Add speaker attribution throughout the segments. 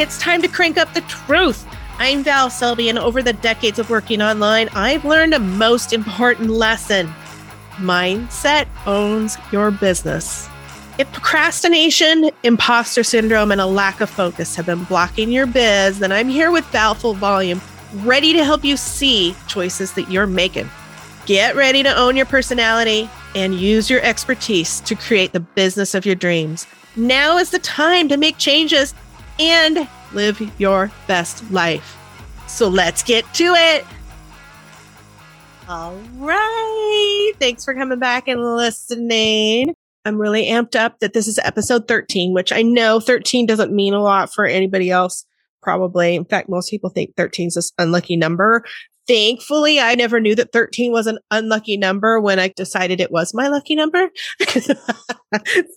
Speaker 1: It's time to crank up the truth. I'm Val Selby, and over the decades of working online, I've learned a most important lesson mindset owns your business. If procrastination, imposter syndrome, and a lack of focus have been blocking your biz, then I'm here with Val Full Volume, ready to help you see choices that you're making. Get ready to own your personality and use your expertise to create the business of your dreams. Now is the time to make changes and live your best life. So let's get to it. All right. Thanks for coming back and listening. I'm really amped up that this is episode 13, which I know 13 doesn't mean a lot for anybody else, probably. In fact, most people think 13 is this unlucky number. Thankfully, I never knew that 13 was an unlucky number when I decided it was my lucky number.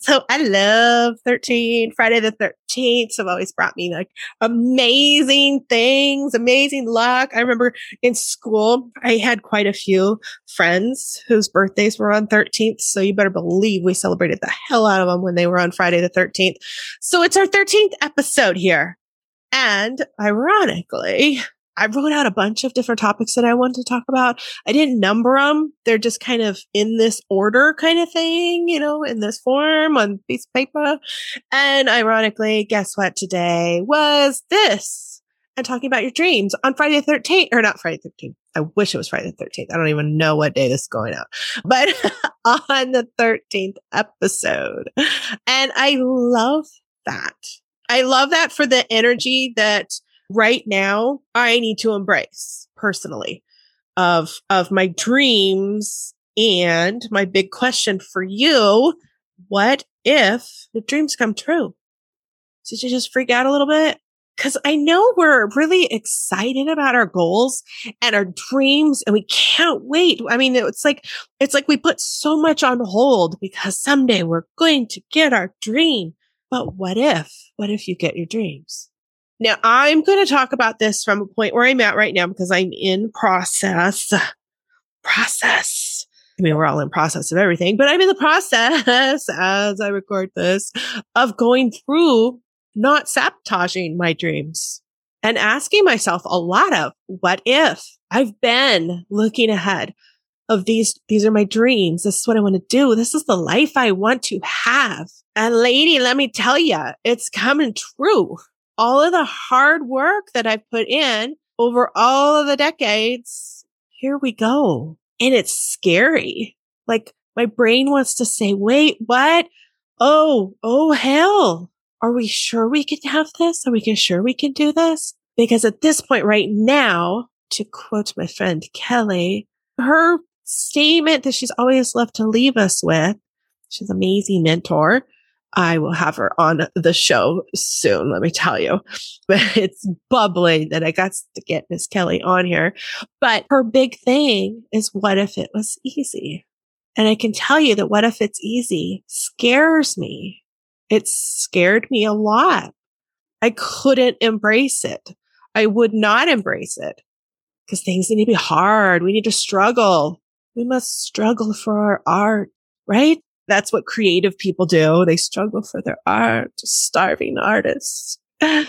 Speaker 1: so I love 13. Friday the 13th have always brought me like amazing things, amazing luck. I remember in school, I had quite a few friends whose birthdays were on 13th. So you better believe we celebrated the hell out of them when they were on Friday the 13th. So it's our 13th episode here. And ironically, I wrote out a bunch of different topics that I wanted to talk about. I didn't number them. They're just kind of in this order kind of thing, you know, in this form on piece of paper. And ironically, guess what today was this and talking about your dreams on Friday the 13th or not Friday the 13th. I wish it was Friday the 13th. I don't even know what day this is going out, but on the 13th episode. And I love that. I love that for the energy that right now I need to embrace personally of, of my dreams and my big question for you. What if the dreams come true? Did you just freak out a little bit? Cause I know we're really excited about our goals and our dreams and we can't wait. I mean, it's like, it's like we put so much on hold because someday we're going to get our dream. But what if, what if you get your dreams? Now I'm going to talk about this from a point where I'm at right now because I'm in process. Process. I mean, we're all in process of everything, but I'm in the process as I record this of going through not sabotaging my dreams and asking myself a lot of what if I've been looking ahead of these, these are my dreams. This is what I want to do. This is the life I want to have. And lady, let me tell you, it's coming true all of the hard work that I've put in over all of the decades, here we go. And it's scary. Like my brain wants to say, wait, what? Oh, oh, hell. Are we sure we can have this? Are we sure we can do this? Because at this point right now, to quote my friend Kelly, her statement that she's always loved to leave us with, she's an amazing mentor, I will have her on the show soon, let me tell you. But it's bubbling that I got to get Miss Kelly on here. But her big thing is what if it was easy? And I can tell you that what if it's easy scares me. It scared me a lot. I couldn't embrace it. I would not embrace it because things need to be hard. We need to struggle. We must struggle for our art, right? That's what creative people do. They struggle for their art, starving artists.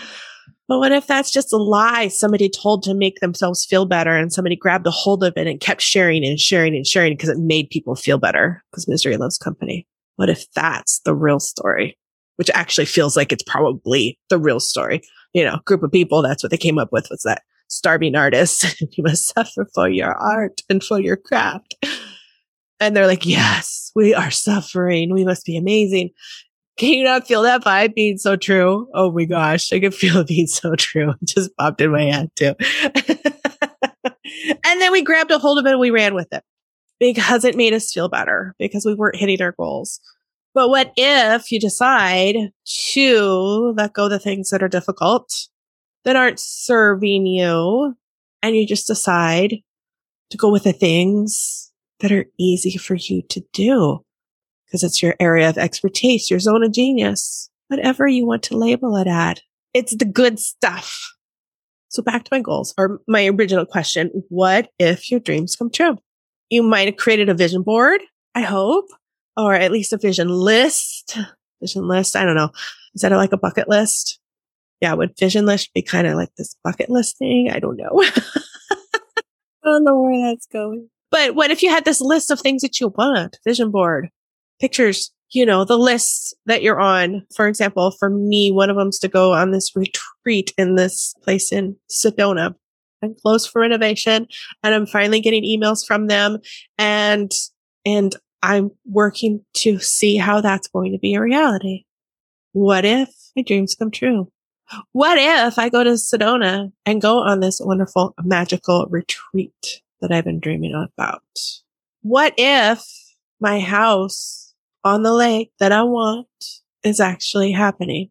Speaker 1: But what if that's just a lie somebody told to make themselves feel better and somebody grabbed a hold of it and kept sharing and sharing and sharing because it made people feel better because misery loves company? What if that's the real story, which actually feels like it's probably the real story? You know, group of people, that's what they came up with was that starving artist. you must suffer for your art and for your craft. And they're like, yes, we are suffering. We must be amazing. Can you not feel that vibe being so true? Oh my gosh, I can feel it being so true. It just popped in my head too. and then we grabbed a hold of it and we ran with it because it made us feel better because we weren't hitting our goals. But what if you decide to let go the things that are difficult, that aren't serving you, and you just decide to go with the things that are easy for you to do because it's your area of expertise, your zone of genius, whatever you want to label it at. It's the good stuff. So back to my goals or my original question. What if your dreams come true? You might have created a vision board. I hope, or at least a vision list, vision list. I don't know. Is that like a bucket list? yeah, would vision list be kind of like this bucket list thing? I don't know.
Speaker 2: I don't know where that's going.
Speaker 1: But what if you had this list of things that you want? Vision board, pictures, you know, the lists that you're on. For example, for me, one of them's to go on this retreat in this place in Sedona. I'm closed for renovation and I'm finally getting emails from them and, and I'm working to see how that's going to be a reality. What if my dreams come true? What if I go to Sedona and go on this wonderful magical retreat that I've been dreaming about? What if my house on the lake that I want is actually happening?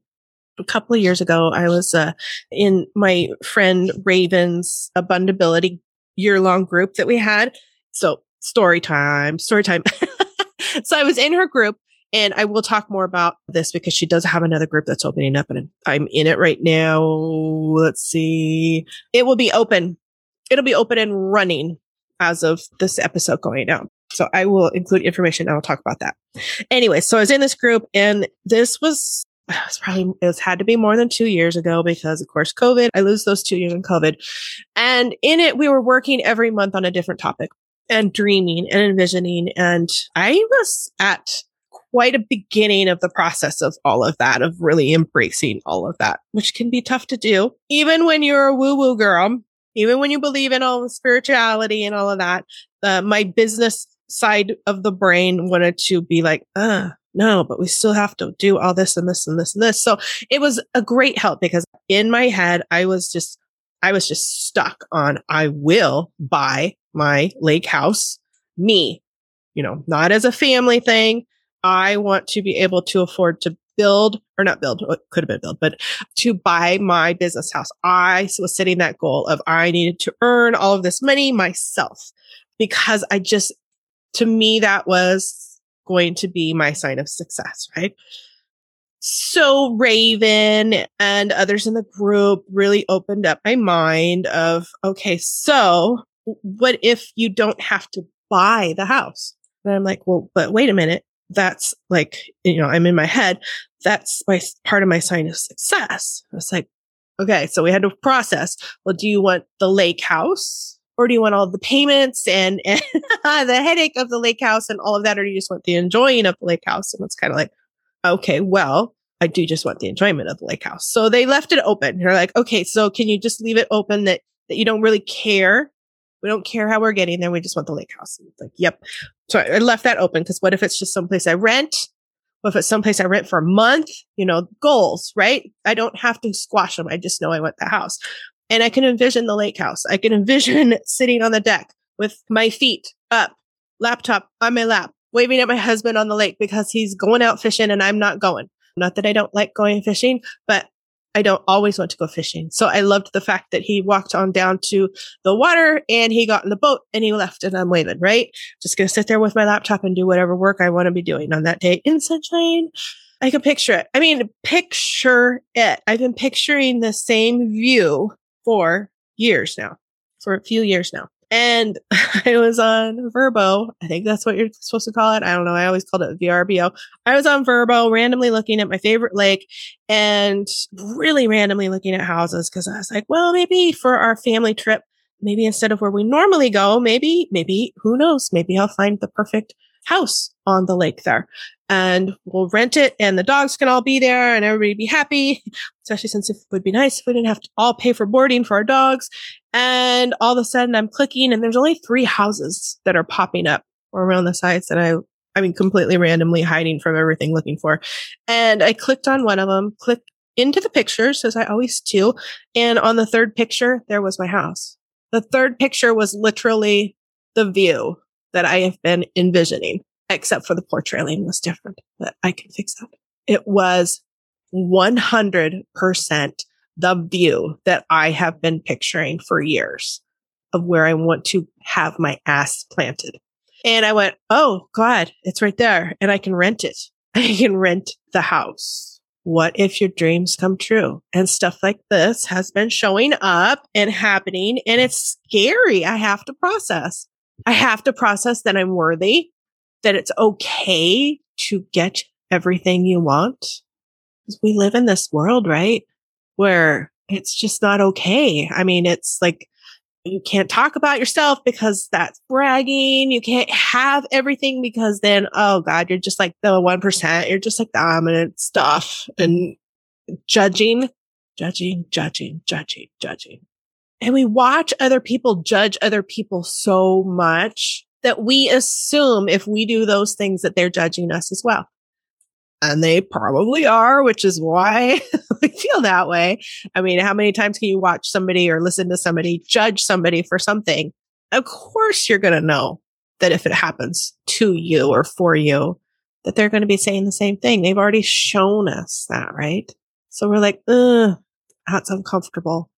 Speaker 1: A couple of years ago, I was uh, in my friend Raven's Abundability year long group that we had. So story time, story time. so I was in her group and I will talk more about this because she does have another group that's opening up and I'm in it right now. Let's see. It will be open. It'll be open and running as of this episode going out. So I will include information and I'll talk about that. Anyway, so I was in this group and this was it was probably it was, had to be more than two years ago because of course COVID. I lose those two years in COVID. And in it, we were working every month on a different topic and dreaming and envisioning. And I was at quite a beginning of the process of all of that, of really embracing all of that, which can be tough to do. Even when you're a woo woo girl, even when you believe in all the spirituality and all of that, uh, my business side of the brain wanted to be like, uh, no, but we still have to do all this and this and this and this. So it was a great help because in my head, I was just, I was just stuck on, I will buy my lake house, me, you know, not as a family thing, I want to be able to afford to build or not build, could have been build, but to buy my business house. I was setting that goal of I needed to earn all of this money myself because I just, to me, that was going to be my sign of success, right? So Raven and others in the group really opened up my mind of, okay, so what if you don't have to buy the house? And I'm like, well, but wait a minute that's like, you know, I'm in my head. That's my part of my sign of success. I was like, okay, so we had to process. Well, do you want the lake house or do you want all the payments and, and the headache of the lake house and all of that? Or do you just want the enjoying of the lake house? And it's kind of like, okay, well, I do just want the enjoyment of the lake house. So they left it open. They're like, okay, so can you just leave it open that, that you don't really care we don't care how we're getting there. We just want the lake house. And it's like, yep. So I left that open because what if it's just someplace I rent? What if it's someplace I rent for a month? You know, goals, right? I don't have to squash them. I just know I want the house. And I can envision the lake house. I can envision sitting on the deck with my feet up, laptop on my lap, waving at my husband on the lake because he's going out fishing and I'm not going. Not that I don't like going fishing, but I don't always want to go fishing. So I loved the fact that he walked on down to the water and he got in the boat and he left and I'm waving, right? Just going to sit there with my laptop and do whatever work I want to be doing on that day in sunshine. I can picture it. I mean, picture it. I've been picturing the same view for years now, for a few years now. And I was on Verbo. I think that's what you're supposed to call it. I don't know. I always called it VRBO. I was on Verbo, randomly looking at my favorite lake and really randomly looking at houses because I was like, well, maybe for our family trip, maybe instead of where we normally go, maybe, maybe, who knows? Maybe I'll find the perfect house on the lake there and we'll rent it and the dogs can all be there and everybody be happy. Especially since it would be nice if we didn't have to all pay for boarding for our dogs. And all of a sudden I'm clicking and there's only three houses that are popping up around the sites that I, I mean, completely randomly hiding from everything looking for. And I clicked on one of them, clicked into the pictures as I always do. And on the third picture, there was my house. The third picture was literally the view that I have been envisioning, except for the portraying was different, but I can fix that. It was 100% the view that I have been picturing for years of where I want to have my ass planted. And I went, Oh God, it's right there and I can rent it. I can rent the house. What if your dreams come true? And stuff like this has been showing up and happening and it's scary. I have to process. I have to process that I'm worthy, that it's okay to get everything you want. Because We live in this world, right? where it's just not okay. I mean, it's like you can't talk about yourself because that's bragging. You can't have everything because then, oh God, you're just like the 1%. You're just like dominant stuff and judging, judging, judging, judging, judging. And we watch other people judge other people so much that we assume if we do those things that they're judging us as well. And they probably are, which is why we feel that way. I mean, how many times can you watch somebody or listen to somebody judge somebody for something? Of course, you're going to know that if it happens to you or for you, that they're going to be saying the same thing. They've already shown us that, right? So we're like, ugh, that's uncomfortable.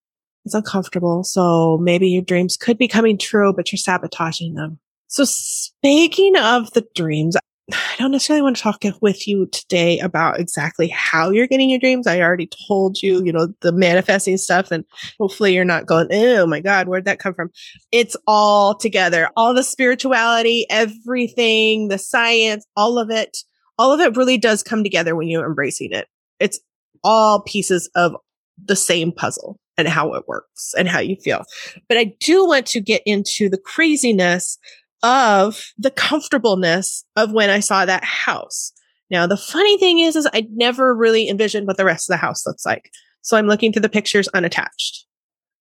Speaker 1: It's uncomfortable. So maybe your dreams could be coming true, but you're sabotaging them. So speaking of the dreams, I don't necessarily want to talk with you today about exactly how you're getting your dreams. I already told you, you know, the manifesting stuff, and hopefully you're not going, oh my God, where'd that come from? It's all together, all the spirituality, everything, the science, all of it, all of it really does come together when you're embracing it. It's all pieces of the same puzzle and how it works and how you feel. But I do want to get into the craziness of the comfortableness of when I saw that house. Now, the funny thing is, is I never really envisioned what the rest of the house looks like. So I'm looking through the pictures unattached.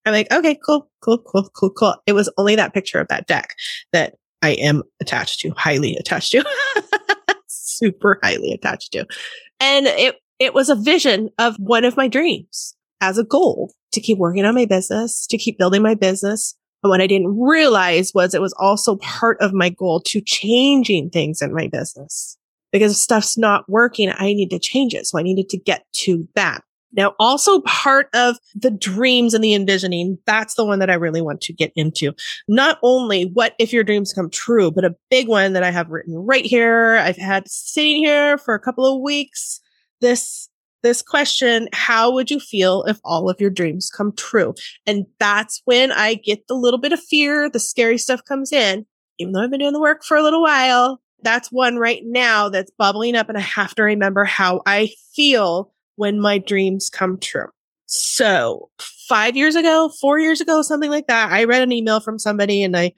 Speaker 1: I'm like, okay, cool, cool, cool, cool, cool. It was only that picture of that deck that I am attached to, highly attached to, super highly attached to. And it, it was a vision of one of my dreams as a goal to keep working on my business, to keep building my business, and what I didn't realize was it was also part of my goal to changing things in my business because if stuff's not working, I need to change it. So I needed to get to that. Now, also part of the dreams and the envisioning, that's the one that I really want to get into. Not only what if your dreams come true, but a big one that I have written right here. I've had sitting here for a couple of weeks. This this question, how would you feel if all of your dreams come true? And that's when I get the little bit of fear, the scary stuff comes in. Even though I've been doing the work for a little while, that's one right now that's bubbling up and I have to remember how I feel when my dreams come true. So five years ago, four years ago, something like that, I read an email from somebody and I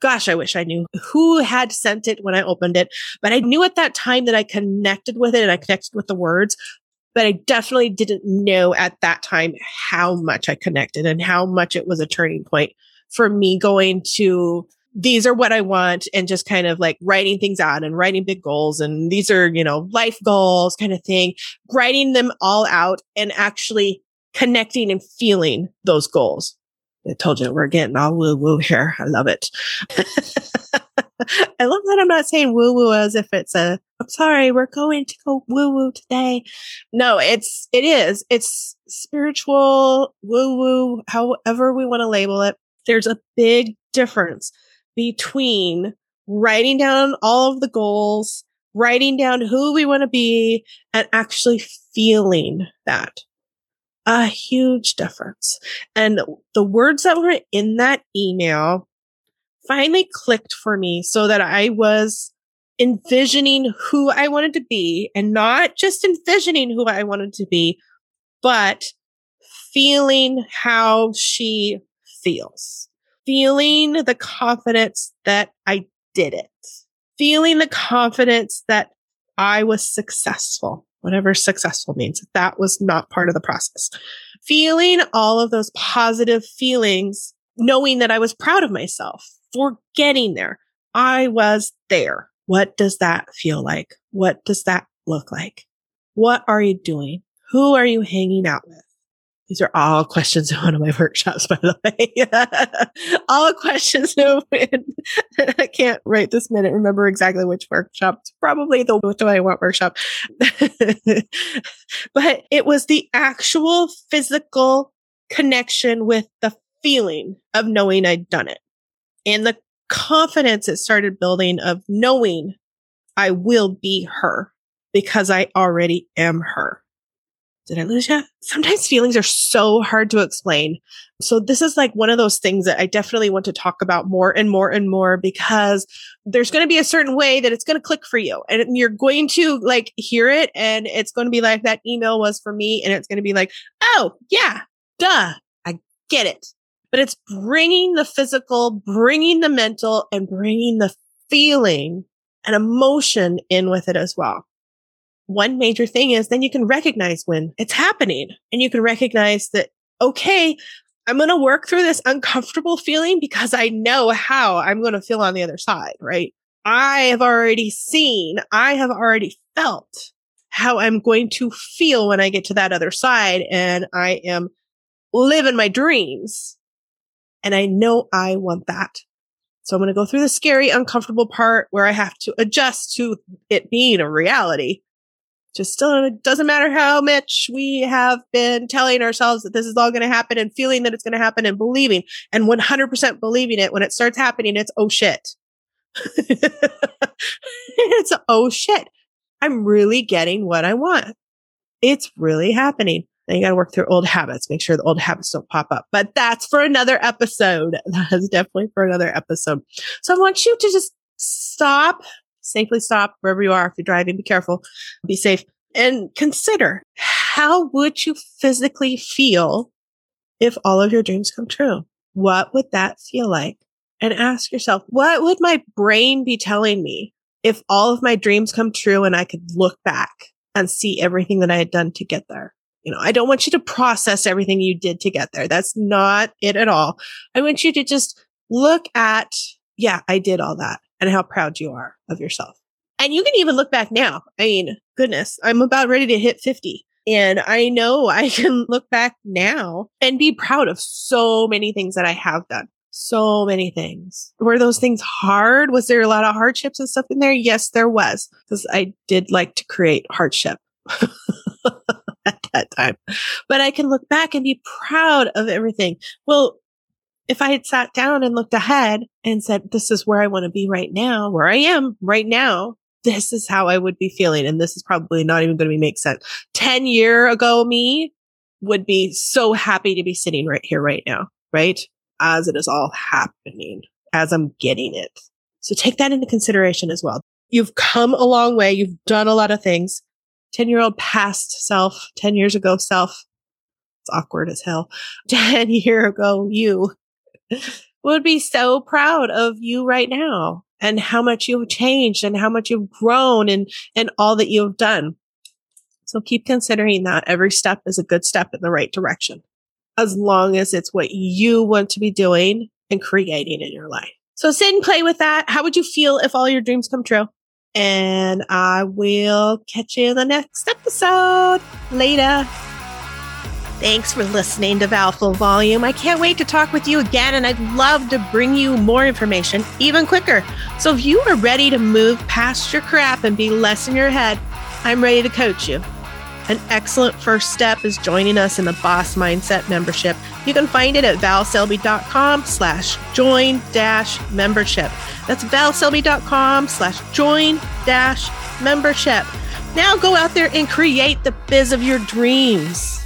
Speaker 1: gosh, I wish I knew who had sent it when I opened it. But I knew at that time that I connected with it and I connected with the words but I definitely didn't know at that time how much I connected and how much it was a turning point for me going to these are what I want and just kind of like writing things out and writing big goals. And these are, you know, life goals kind of thing, writing them all out and actually connecting and feeling those goals. I told you we're getting all woo woo here. I love it. I love that I'm not saying woo woo as if it's a, I'm sorry, we're going to go woo woo today. No, it's, it is. It's spiritual woo woo, however we want to label it. There's a big difference between writing down all of the goals, writing down who we want to be, and actually feeling that. A huge difference. And the words that were in that email finally clicked for me so that I was envisioning who I wanted to be and not just envisioning who I wanted to be, but feeling how she feels, feeling the confidence that I did it, feeling the confidence that I was successful, whatever successful means. That was not part of the process. Feeling all of those positive feelings, knowing that I was proud of myself, for getting there. I was there. What does that feel like? What does that look like? What are you doing? Who are you hanging out with? These are all questions in one of my workshops, by the way. all questions. I can't right this minute remember exactly which workshop. It's probably the What Do I Want workshop. but it was the actual physical connection with the feeling of knowing I'd done it and the confidence it started building of knowing I will be her because I already am her. Did I lose you? Sometimes feelings are so hard to explain. So this is like one of those things that I definitely want to talk about more and more and more because there's going to be a certain way that it's going to click for you and you're going to like hear it and it's going to be like that email was for me and it's going to be like, "Oh, yeah. Duh. I get it." But it's bringing the physical, bringing the mental and bringing the feeling and emotion in with it as well one major thing is then you can recognize when it's happening and you can recognize that, okay, I'm going to work through this uncomfortable feeling because I know how I'm going to feel on the other side, right? I have already seen, I have already felt how I'm going to feel when I get to that other side and I am living my dreams. And I know I want that. So I'm going to go through the scary, uncomfortable part where I have to adjust to it being a reality just still it doesn't matter how much we have been telling ourselves that this is all going to happen and feeling that it's going to happen and believing and 100% believing it when it starts happening it's oh shit. It's oh shit. I'm really getting what i want. It's really happening. Then you got to work through old habits make sure the old habits don't pop up. But that's for another episode. That's definitely for another episode. So i want you to just stop safely stop wherever you are. If you're driving, be careful, be safe and consider how would you physically feel if all of your dreams come true? What would that feel like? And ask yourself, what would my brain be telling me if all of my dreams come true and I could look back and see everything that I had done to get there? You know, I don't want you to process everything you did to get there. That's not it at all. I want you to just look at, yeah, I did all that and how proud you are of yourself. And you can even look back now. I mean, goodness, I'm about ready to hit 50. And I know I can look back now and be proud of so many things that I have done. So many things. Were those things hard? Was there a lot of hardships and stuff in there? Yes, there was. Because I did like to create hardship at that time. But I can look back and be proud of everything. Well, if I had sat down and looked ahead and said, this is where I want to be right now, where I am right now, this is how I would be feeling. And this is probably not even going to make sense. 10 year ago me would be so happy to be sitting right here, right now, right? As it is all happening, as I'm getting it. So take that into consideration as well. You've come a long way. You've done a lot of things. 10 year old past self, 10 years ago self. It's awkward as hell. 10 year ago you would be so proud of you right now and how much you've changed and how much you've grown and, and all that you've done. So keep considering that every step is a good step in the right direction, as long as it's what you want to be doing and creating in your life. So sit and play with that. How would you feel if all your dreams come true? And I will catch you in the next episode. Later. Thanks for listening to Val Full Volume. I can't wait to talk with you again, and I'd love to bring you more information even quicker. So if you are ready to move past your crap and be less in your head, I'm ready to coach you. An excellent first step is joining us in the Boss Mindset membership. You can find it at valselby.com slash join dash membership. That's valselby.com slash join dash membership. Now go out there and create the biz of your dreams.